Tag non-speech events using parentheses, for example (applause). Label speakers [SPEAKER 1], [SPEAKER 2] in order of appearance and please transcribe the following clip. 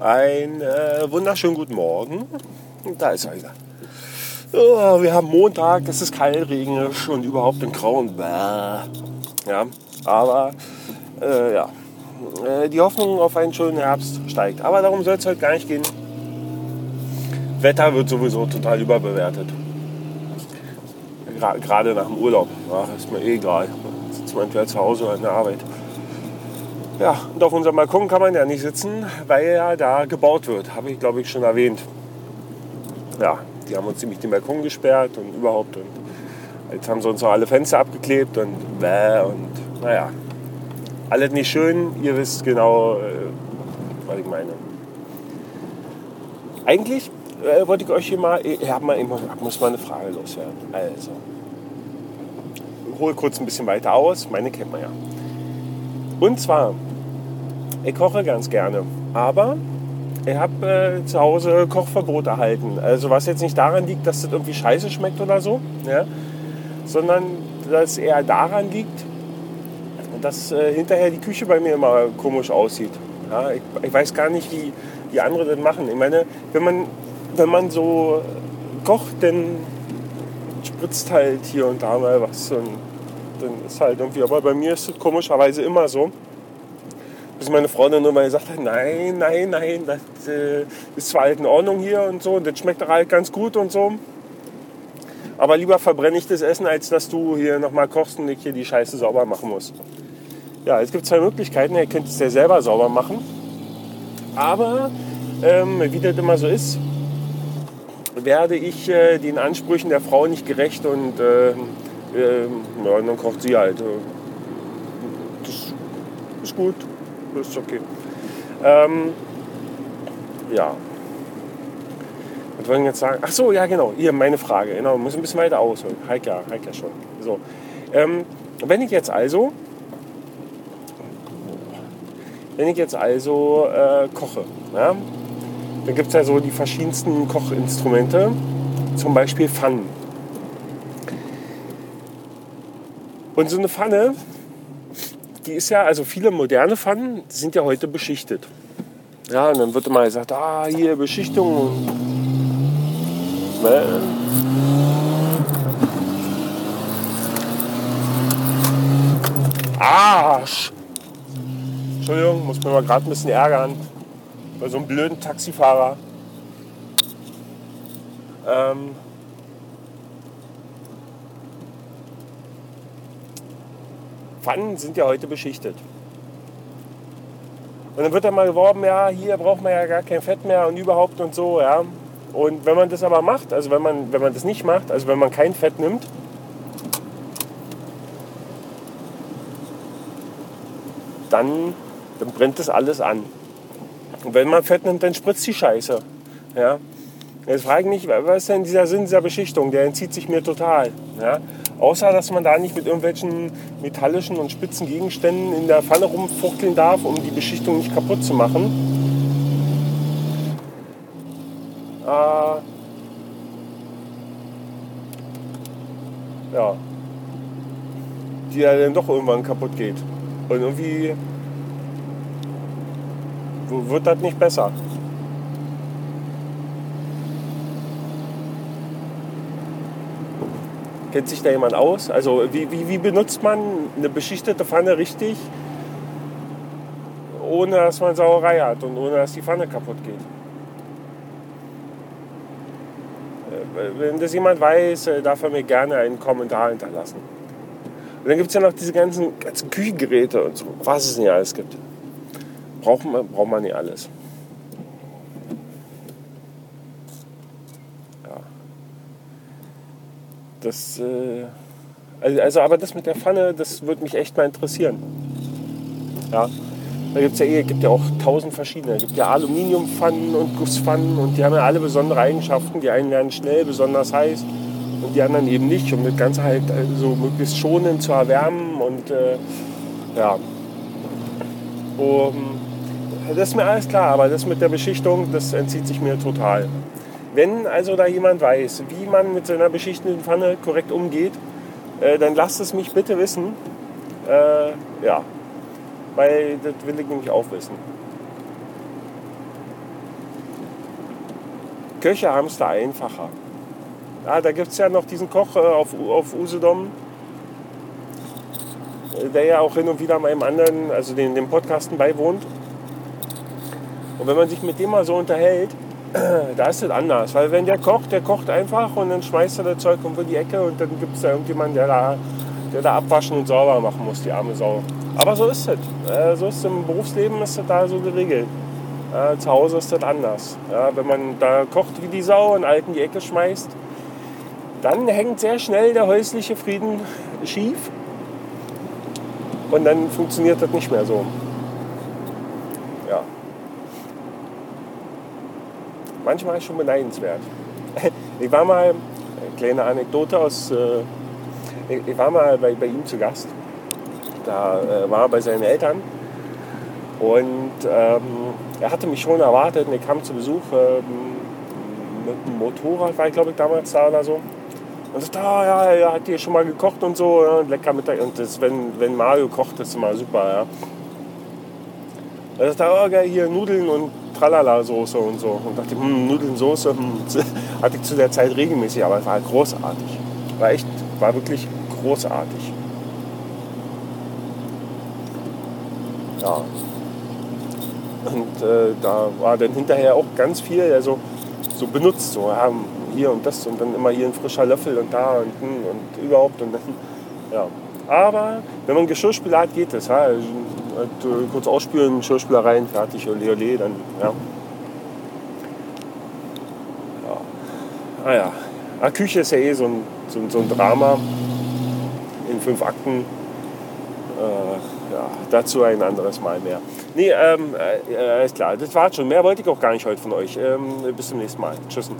[SPEAKER 1] Ein äh, wunderschönen guten Morgen. Da ist er wieder. Oh, wir haben Montag, es ist kalt, regnerisch und überhaupt ein grauen. Ja, aber äh, ja, äh, die Hoffnung auf einen schönen Herbst steigt. Aber darum soll es heute gar nicht gehen. Wetter wird sowieso total überbewertet. Gerade nach dem Urlaub. Ach, ist mir eh egal. Sitzt man entweder zu Hause oder in der Arbeit. Ja, und auf unserem Balkon kann man ja nicht sitzen, weil ja da gebaut wird. Habe ich, glaube ich, schon erwähnt. Ja, die haben uns ziemlich den Balkon gesperrt und überhaupt. Und jetzt haben sie uns auch alle Fenster abgeklebt und bäh und naja. Alles nicht schön, ihr wisst genau, äh, was ich meine. Eigentlich äh, wollte ich euch hier mal, ich, mal, ich muss mal eine Frage loswerden. Also, hole kurz ein bisschen weiter aus, meine kennt man ja. Und zwar, ich koche ganz gerne, aber ich habe äh, zu Hause Kochverbot erhalten. Also was jetzt nicht daran liegt, dass das irgendwie scheiße schmeckt oder so, ja, sondern dass eher daran liegt, dass äh, hinterher die Küche bei mir immer komisch aussieht. Ja, ich, ich, weiß gar nicht, wie, wie andere das machen. Ich meine, wenn man, wenn man so kocht, dann spritzt halt hier und da mal was und dann ist halt irgendwie, aber bei mir ist es komischerweise immer so, bis meine Frau dann immer gesagt hat, nein, nein, nein, das äh, ist zwar halt in Ordnung hier und so, und das schmeckt doch halt ganz gut und so. Aber lieber verbrenne ich das Essen, als dass du hier nochmal kochst und ich hier die Scheiße sauber machen muss. Ja, es gibt zwei Möglichkeiten. Ihr könnt es ja selber sauber machen. Aber ähm, wie das immer so ist, werde ich äh, den Ansprüchen der Frau nicht gerecht und äh, äh, ja, dann kocht sie halt. Das ist gut das ist okay. Ähm, ja. Was wollen jetzt sagen? Ach so, ja genau. Hier meine Frage. Genau, muss ein bisschen weiter ausholen. Heika, Heika schon. So. Ähm, wenn ich jetzt also, wenn ich jetzt also äh, koche, ja, dann gibt es ja so die verschiedensten Kochinstrumente, zum Beispiel Pfannen. Und so eine Pfanne die ist ja, also viele moderne Pfannen sind ja heute beschichtet. Ja, und dann wird immer gesagt, ah, hier Beschichtung. Ne? Arsch! Entschuldigung, muss mir mal gerade ein bisschen ärgern. Bei so einem blöden Taxifahrer. Ähm, Pfannen sind ja heute beschichtet. Und dann wird dann mal geworben, ja, hier braucht man ja gar kein Fett mehr und überhaupt und so, ja. Und wenn man das aber macht, also wenn man, wenn man das nicht macht, also wenn man kein Fett nimmt, dann, dann brennt das alles an. Und wenn man Fett nimmt, dann spritzt die Scheiße. Ja. Jetzt frage ich mich, was ist denn dieser Sinn dieser Beschichtung? Der entzieht sich mir total. Ja. Außer, dass man da nicht mit irgendwelchen metallischen und spitzen Gegenständen in der Pfanne rumfuchteln darf, um die Beschichtung nicht kaputt zu machen. Äh, ja. Die ja dann doch irgendwann kaputt geht. Und irgendwie wird das nicht besser. Kennt sich da jemand aus? Also wie, wie, wie benutzt man eine beschichtete Pfanne richtig, ohne dass man Sauerei hat und ohne dass die Pfanne kaputt geht? Äh, wenn das jemand weiß, äh, darf er mir gerne einen Kommentar hinterlassen. Und dann gibt es ja noch diese ganzen, ganzen Küchengeräte und so, was es nicht alles gibt. Braucht man, braucht man nicht alles. Das, äh, also, also, aber das mit der Pfanne, das würde mich echt mal interessieren. Ja, da gibt's ja, eh, gibt ja auch tausend verschiedene. Es gibt ja Aluminiumpfannen und Gusspfannen und die haben ja alle besondere Eigenschaften. Die einen werden schnell besonders heiß und die anderen eben nicht, um das Ganze halt so also möglichst schonend zu erwärmen und äh, ja. Um, das ist mir alles klar, aber das mit der Beschichtung, das entzieht sich mir total. Wenn also da jemand weiß, wie man mit so einer beschichteten Pfanne korrekt umgeht, äh, dann lasst es mich bitte wissen. Äh, ja, weil das will ich nämlich auch wissen. Köche haben es da einfacher. Ja, da gibt es ja noch diesen Koch äh, auf, auf Usedom, äh, der ja auch hin und wieder meinem anderen, also den, dem Podcasten beiwohnt. Und wenn man sich mit dem mal so unterhält, (clears throat) da ist es anders. Weil wenn der kocht, der kocht einfach und dann schmeißt er das Zeug um die Ecke und dann gibt es da irgendjemanden, der da, der da abwaschen und sauber machen muss, die arme Sau. Aber so ist es. Äh, so ist es im Berufsleben ist das da so geregelt. Äh, zu Hause ist das anders. Wenn man da kocht wie die Sau und alt in die Ecke schmeißt, dann hängt sehr schnell der häusliche Frieden schief und dann funktioniert das nicht mehr so. Manchmal schon beneidenswert. (laughs) Ich war mal, kleine Anekdote aus, äh, ich war mal bei, bei ihm zu Gast. Da äh, war er bei seinen Eltern und ähm, er hatte mich schon erwartet und ich kam zu Besuch ähm, mit dem Motorrad, war ich glaube ich damals da oder so. Und sagt, ah, ja, er hat hier schon mal gekocht und so, ja, lecker Mittag. Und das, wenn, wenn Mario kocht, ist immer super, ja. Er sagt, oh, geil, hier Nudeln und Tralala-Soße und so. Und dachte, hm, Nudeln, Soße, hm, (laughs) hatte ich zu der Zeit regelmäßig, aber es war großartig. War echt, war wirklich großartig. Ja. Und äh, da war dann hinterher auch ganz viel also, so benutzt. So, ja, hier und das und dann immer hier ein frischer Löffel und da und, hm, und überhaupt. Und dann, ja. Aber wenn man Geschirrspüler hat, geht das. Ja. Also, äh, kurz ausspülen, Geschirrspüler fertig, ole, ole, dann, ja. ja. Ah ja. Ah, Küche ist ja eh so ein, so, so ein Drama in fünf Akten. Äh, ja, dazu ein anderes Mal mehr. Nee, ähm, äh, alles klar, das war schon. Mehr wollte ich auch gar nicht heute von euch. Ähm, bis zum nächsten Mal. Tschüss.